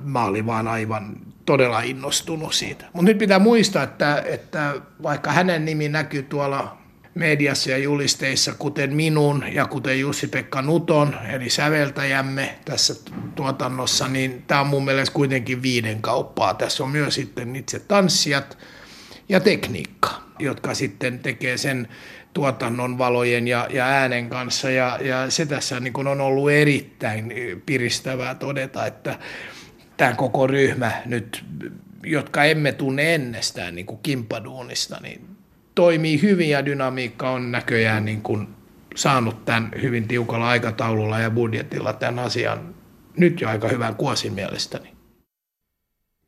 mä olin vaan aivan todella innostunut siitä. Mutta nyt pitää muistaa, että, että vaikka hänen nimi näkyy tuolla mediassa ja julisteissa, kuten minun ja kuten Jussi-Pekka Nuton, eli säveltäjämme tässä tuotannossa, niin tämä on mun mielestä kuitenkin viiden kauppaa. Tässä on myös sitten itse tanssijat ja tekniikka, jotka sitten tekee sen tuotannon valojen ja, ja äänen kanssa. Ja, ja se tässä niin kuin on ollut erittäin piristävää todeta, että tämä koko ryhmä nyt, jotka emme tunne ennestään niin kuin kimpaduunista, niin toimii hyvin ja dynamiikka on näköjään niin kuin saanut tämän hyvin tiukalla aikataululla ja budjetilla tämän asian nyt jo aika hyvän kuosin mielestäni.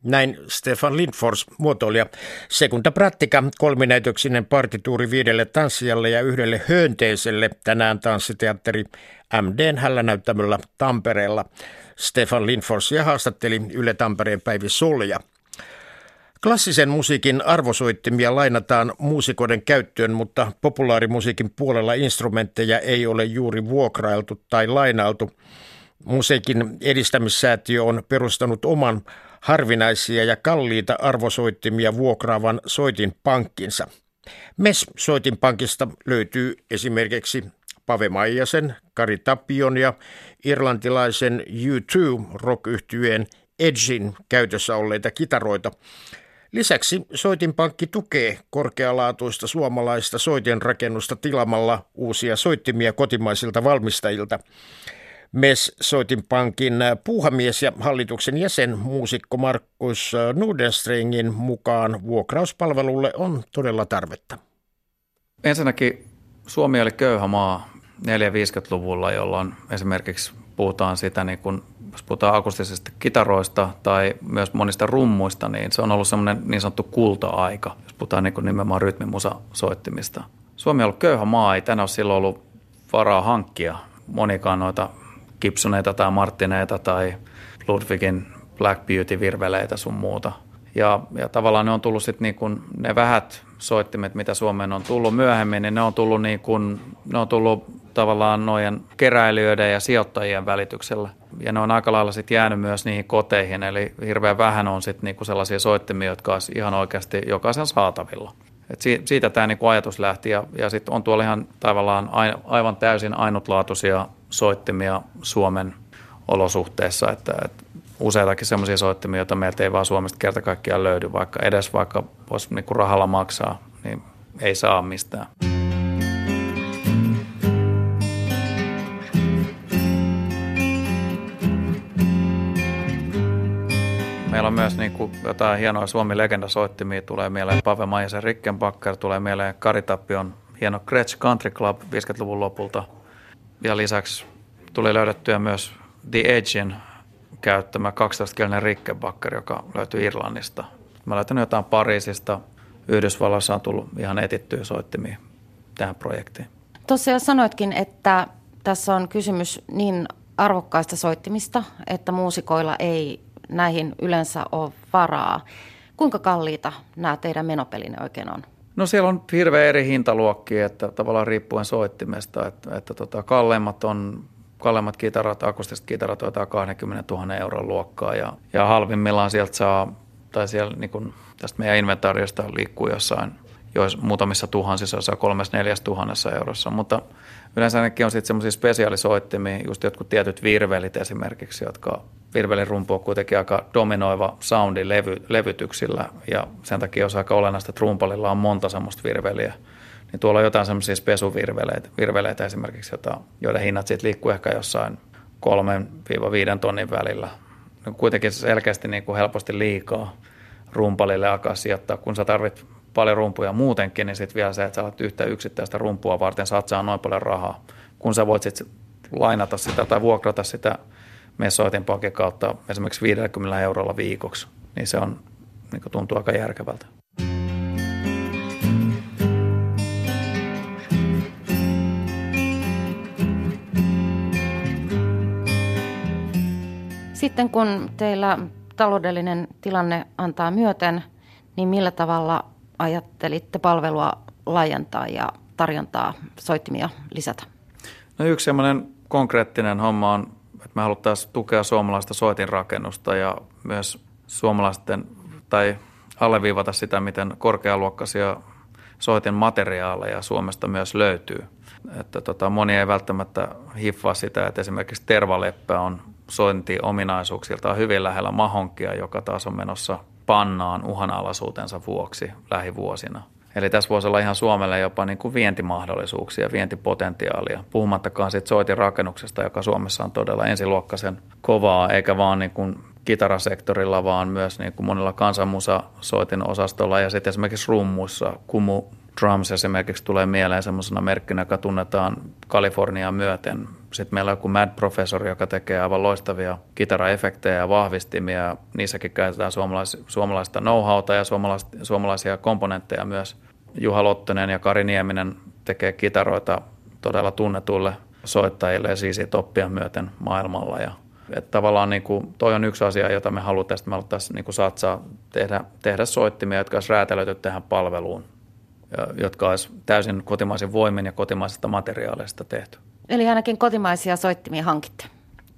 Näin Stefan Lindfors muotoilija. Sekunda Prattika, kolminäytöksinen partituuri viidelle tanssijalle ja yhdelle höönteiselle, tänään tanssiteatteri MDn hällänäyttämöllä Tampereella. Stefan Lindfors ja haastatteli Yle Tampereen Päivi Solja. Klassisen musiikin arvosoittimia lainataan muusikoiden käyttöön, mutta populaarimusiikin puolella instrumentteja ei ole juuri vuokrailtu tai lainailtu. Musiikin edistämissäätiö on perustanut oman harvinaisia ja kalliita arvosoittimia vuokraavan soitinpankkinsa. MES-soitinpankista löytyy esimerkiksi Pave Maijasen, Kari Tapion ja irlantilaisen U2 rock Edgin käytössä olleita kitaroita. Lisäksi soitinpankki tukee korkealaatuista suomalaista soitinrakennusta tilamalla uusia soittimia kotimaisilta valmistajilta. MES Soitinpankin puuhamies ja hallituksen jäsen muusikko Markus Nudenstringin mukaan vuokrauspalvelulle on todella tarvetta. Ensinnäkin Suomi oli köyhä maa 450-luvulla, jolloin esimerkiksi puhutaan sitä, niin kun, jos puhutaan akustisista kitaroista tai myös monista rummuista, niin se on ollut semmoinen niin sanottu kulta-aika, jos puhutaan niin nimenomaan rytmimusa soittimista. Suomi on ollut köyhä maa, ei tänään ole silloin ollut varaa hankkia monikaan noita Gibsoneita tai Martineita tai Ludwigin Black Beauty-virveleitä sun muuta. Ja, ja tavallaan ne on tullut sitten niin kuin ne vähät soittimet, mitä Suomeen on tullut myöhemmin, niin ne on tullut, niin kuin, ne on tullut tavallaan noiden keräilijöiden ja sijoittajien välityksellä. Ja ne on aika lailla sitten jäänyt myös niihin koteihin, eli hirveän vähän on sitten niinku sellaisia soittimia, jotka olisi ihan oikeasti jokaisen saatavilla. Et siitä tämä niinku ajatus lähti ja, ja sitten on tuolla ihan tavallaan aivan täysin ainutlaatuisia soittimia Suomen olosuhteissa, että, että useitakin sellaisia soittimia, joita meiltä ei vaan Suomesta kerta kaikkiaan löydy, vaikka edes vaikka voisi niinku rahalla maksaa, niin ei saa mistään. Meillä on myös niin kuin jotain hienoa Suomi-legendasoittimia. Tulee mieleen Pave Maijasen Rickenbacker, tulee mieleen Kari Tappion hieno Gretsch Country Club 50-luvun lopulta. Ja lisäksi tuli löydettyä myös The Edgein käyttämä 12-kielinen Rickenbacker, joka löytyy Irlannista. Mä löytänyt jotain Pariisista. Yhdysvalloissa on tullut ihan etittyjä soittimia tähän projektiin. Tuossa jo sanoitkin, että tässä on kysymys niin arvokkaista soittimista, että muusikoilla ei näihin yleensä ole varaa. Kuinka kalliita nämä teidän menopelinne oikein on? No siellä on hirveän eri hintaluokkia, että tavallaan riippuen soittimesta, että, että tota, kalleimmat on kalleimmat kitarat, akustiset kitarat on 20 000 euron luokkaa ja, ja halvimmillaan sieltä saa, tai siellä niin kun, tästä meidän inventaariosta liikkuu jossain jos muutamissa tuhansissa, saa kolmes neljäs tuhannessa eurossa, mutta yleensä nekin on sitten semmoisia spesiaalisoittimia, just jotkut tietyt virvelit esimerkiksi, jotka virvelin rumpu on kuitenkin aika dominoiva soundi levy, levytyksillä ja sen takia on aika olennaista, että rumpalilla on monta semmoista virveliä. Niin tuolla on jotain semmoisia spesuvirveleitä virveleitä esimerkiksi, jota, joiden hinnat sitten liikkuu ehkä jossain 3-5 tonnin välillä. No kuitenkin selkeästi niin kuin helposti liikaa rumpalille alkaa sijoittaa, kun sä tarvit paljon rumpuja muutenkin, niin sitten vielä se, että sä alat yhtä yksittäistä rumpua varten satsaa noin paljon rahaa, kun sä voit sitten lainata sitä tai vuokrata sitä messoitinpakin kautta esimerkiksi 50 eurolla viikoksi, niin se on, niin tuntuu aika järkevältä. Sitten kun teillä taloudellinen tilanne antaa myöten, niin millä tavalla ajattelitte palvelua laajentaa ja tarjontaa soittimia lisätä? No yksi semmoinen konkreettinen homma on, että me haluttaisiin tukea suomalaista soitinrakennusta ja myös suomalaisten tai alleviivata sitä, miten korkealuokkaisia soitin materiaaleja Suomesta myös löytyy. Että tota, moni ei välttämättä hiffaa sitä, että esimerkiksi tervaleppä on sointi-ominaisuuksiltaan hyvin lähellä mahonkia, joka taas on menossa pannaan uhanalaisuutensa vuoksi lähivuosina. Eli tässä voisi olla ihan Suomelle jopa niin kuin vientimahdollisuuksia, vientipotentiaalia. Puhumattakaan siitä soitin rakennuksesta, joka Suomessa on todella ensiluokkaisen kovaa, eikä vaan niin kuin kitarasektorilla, vaan myös niin kuin monilla kansanmusa soitin osastolla ja sitten esimerkiksi rummuissa. Kumu Drums esimerkiksi tulee mieleen semmoisena merkkinä, joka tunnetaan Kaliforniaa myöten. Sitten meillä on joku Mad Professor, joka tekee aivan loistavia kitaraefektejä ja vahvistimia. Niissäkin käytetään suomalais- suomalaista know-howta ja suomalaisia komponentteja myös. Juha Lottonen ja Kari Nieminen tekee kitaroita todella tunnetuille soittajille ja siis toppia myöten maailmalla. Ja että tavallaan niin kuin, toi on yksi asia, jota me halutaan, me haluttaisiin niin kuin satsaa tehdä, tehdä soittimia, jotka olisi räätälöity tähän palveluun jotka olisi täysin kotimaisen voimin ja kotimaisesta materiaaleista tehty. Eli ainakin kotimaisia soittimia hankitte?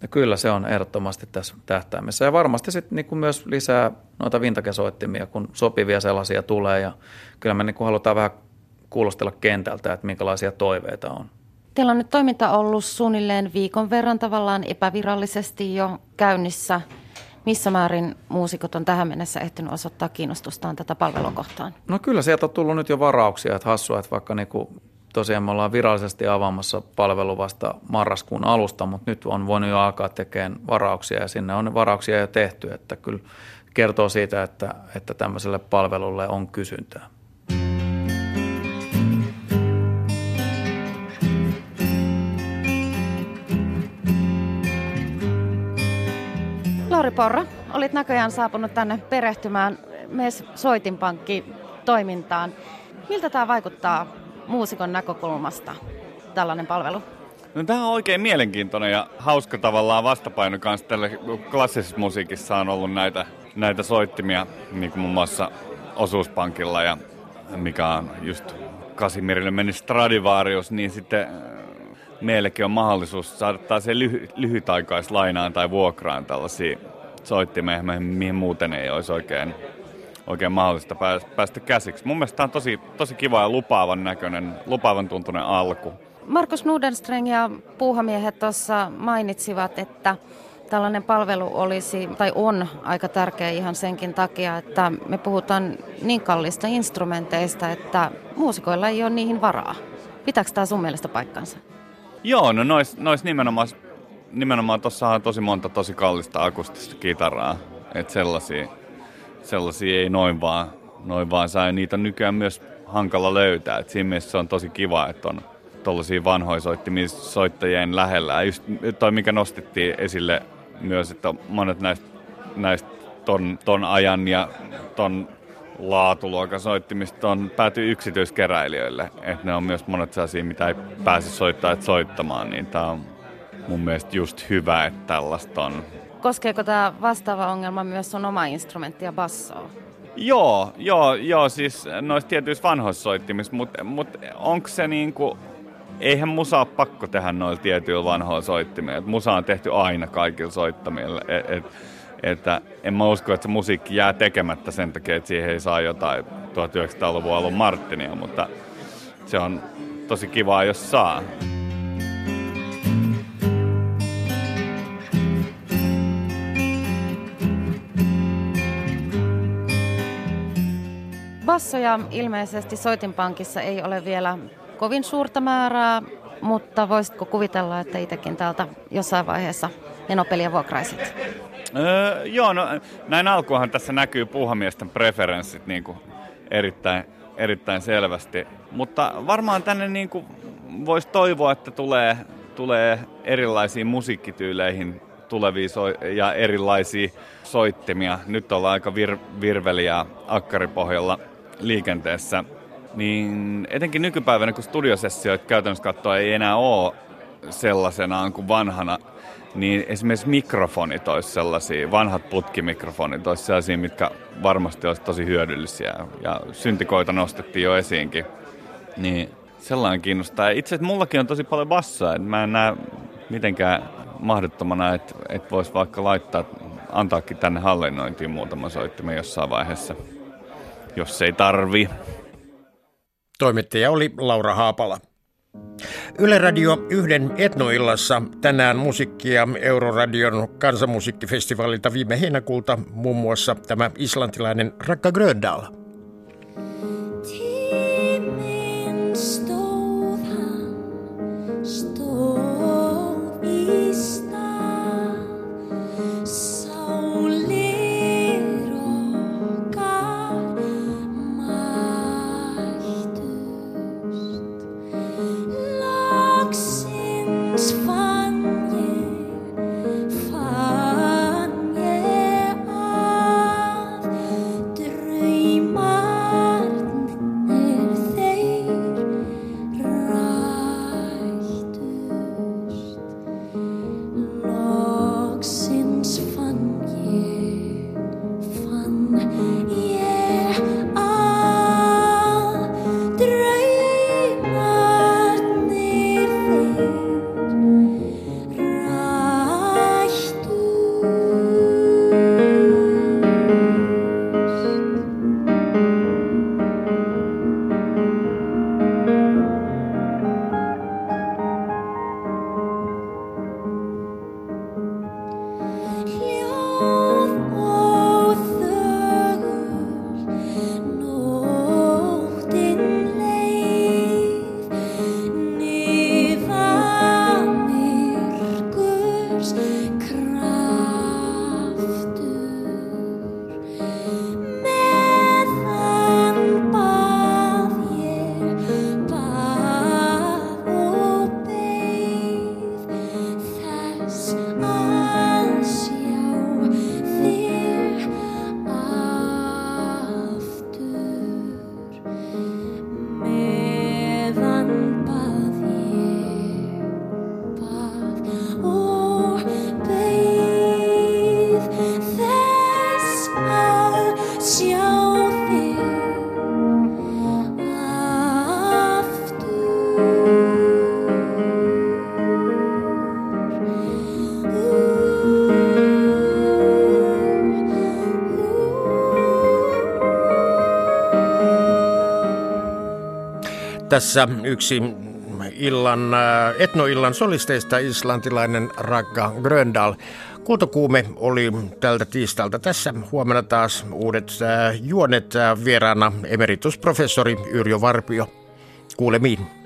Ja kyllä se on ehdottomasti tässä tähtäimessä. Ja varmasti sitten niin myös lisää noita vintakesoittimia, kun sopivia sellaisia tulee. Ja kyllä me niin halutaan vähän kuulostella kentältä, että minkälaisia toiveita on. Teillä on nyt toiminta ollut suunnilleen viikon verran tavallaan epävirallisesti jo käynnissä – missä määrin muusikot on tähän mennessä ehtinyt osoittaa kiinnostustaan tätä palvelua kohtaan? No kyllä sieltä on tullut nyt jo varauksia, että hassua, että vaikka niinku tosiaan me ollaan virallisesti avaamassa palvelu vasta marraskuun alusta, mutta nyt on voinut jo alkaa tekemään varauksia ja sinne on varauksia jo tehty, että kyllä kertoo siitä, että, että tämmöiselle palvelulle on kysyntää. Lauri Porra, olit näköjään saapunut tänne perehtymään MES Soitinpankki toimintaan. Miltä tämä vaikuttaa muusikon näkökulmasta, tällainen palvelu? No, tämä on oikein mielenkiintoinen ja hauska tavallaan vastapaino kanssa tälle klassisessa musiikissa on ollut näitä, näitä soittimia, niin kuin muun muassa osuuspankilla ja mikä on just Kasimirille meni Stradivarius, niin sitten meillekin on mahdollisuus saada se lyhy- lyhytaikaislainaan tai vuokraan tällaisia soittimia, mihin muuten ei olisi oikein, oikein mahdollista päästä käsiksi. Mun mielestä tämä on tosi, tosi kiva ja lupaavan näköinen, lupaavan tuntunen alku. Markus Nudenstreng ja puuhamiehet tuossa mainitsivat, että tällainen palvelu olisi tai on aika tärkeä ihan senkin takia, että me puhutaan niin kallista instrumenteista, että muusikoilla ei ole niihin varaa. Pitääkö tämä sun mielestä paikkansa? Joo, no nois, nois nimenomaan, nimenomaan tuossa on tosi monta tosi kallista akustista kitaraa. Että sellaisia, sellaisia ei noin vaan, noin vaan saa. Niitä on nykyään myös hankala löytää. Et siinä mielessä se on tosi kiva, että on tuollaisia vanhoja soittimia soittajien lähellä. Ja just toi, mikä nostettiin esille myös, että monet näistä, näistä ton, ton ajan ja ton laatuluokan soittimista on päätyy yksityiskeräilijöille. Että ne on myös monet sellaisia, mitä ei pääse soittaa soittamaan, niin tämä on mun mielestä just hyvä, että tällaista on. Koskeeko tämä vastaava ongelma myös sun oma instrumenttia bassoa? Joo, joo, joo, siis noissa tietyissä vanhoissa soittimissa, mutta mut onko se niinku, eihän musa ole pakko tehdä noilla tietyillä vanhoilla soittimilla. Musa on tehty aina kaikilla soittamilla. Et, et, että en mä usko, että se musiikki jää tekemättä sen takia, että siihen ei saa jotain 1900-luvun alun Martinia, mutta se on tosi kivaa, jos saa. Bassoja ilmeisesti soitinpankissa ei ole vielä kovin suurta määrää, mutta voisitko kuvitella, että itsekin täältä jossain vaiheessa menopeliä vuokraisit? Öö, joo, no näin alkuunhan tässä näkyy puuhamiesten preferenssit niin kuin erittäin, erittäin selvästi. Mutta varmaan tänne niin kuin voisi toivoa, että tulee, tulee erilaisiin musiikkityyleihin tulevia so- ja erilaisia soittimia. Nyt ollaan aika vir- virveliä akkaripohjalla liikenteessä. Niin etenkin nykypäivänä, kun studiosessioita käytännössä katsoa ei enää ole sellaisenaan kuin vanhana, niin esimerkiksi mikrofonit olisi sellaisia, vanhat putkimikrofonit olisi sellaisia, mitkä varmasti olisi tosi hyödyllisiä. Ja syntikoita nostettiin jo esiinkin. Niin sellainen kiinnostaa. Itse asiassa mullakin on tosi paljon bassoa, että mä en näe mitenkään mahdottomana, että, että voisi vaikka laittaa, antaakin tänne hallinnointiin muutama soittimen jossain vaiheessa, jos ei tarvi. Toimittaja oli Laura Haapala. Yle Radio yhden etnoillassa tänään musiikkia Euroradion kansanmusiikkifestivaalilta viime heinäkuulta muun muassa tämä islantilainen Rakka Gröndal. Tässä yksi illan, äh, etnoillan solisteista islantilainen Ragga Gröndal. Kultokuume oli tältä tiistalta tässä. Huomenna taas uudet äh, juonet äh, vieraana emeritusprofessori Yrjö Varpio. Kuulemiin.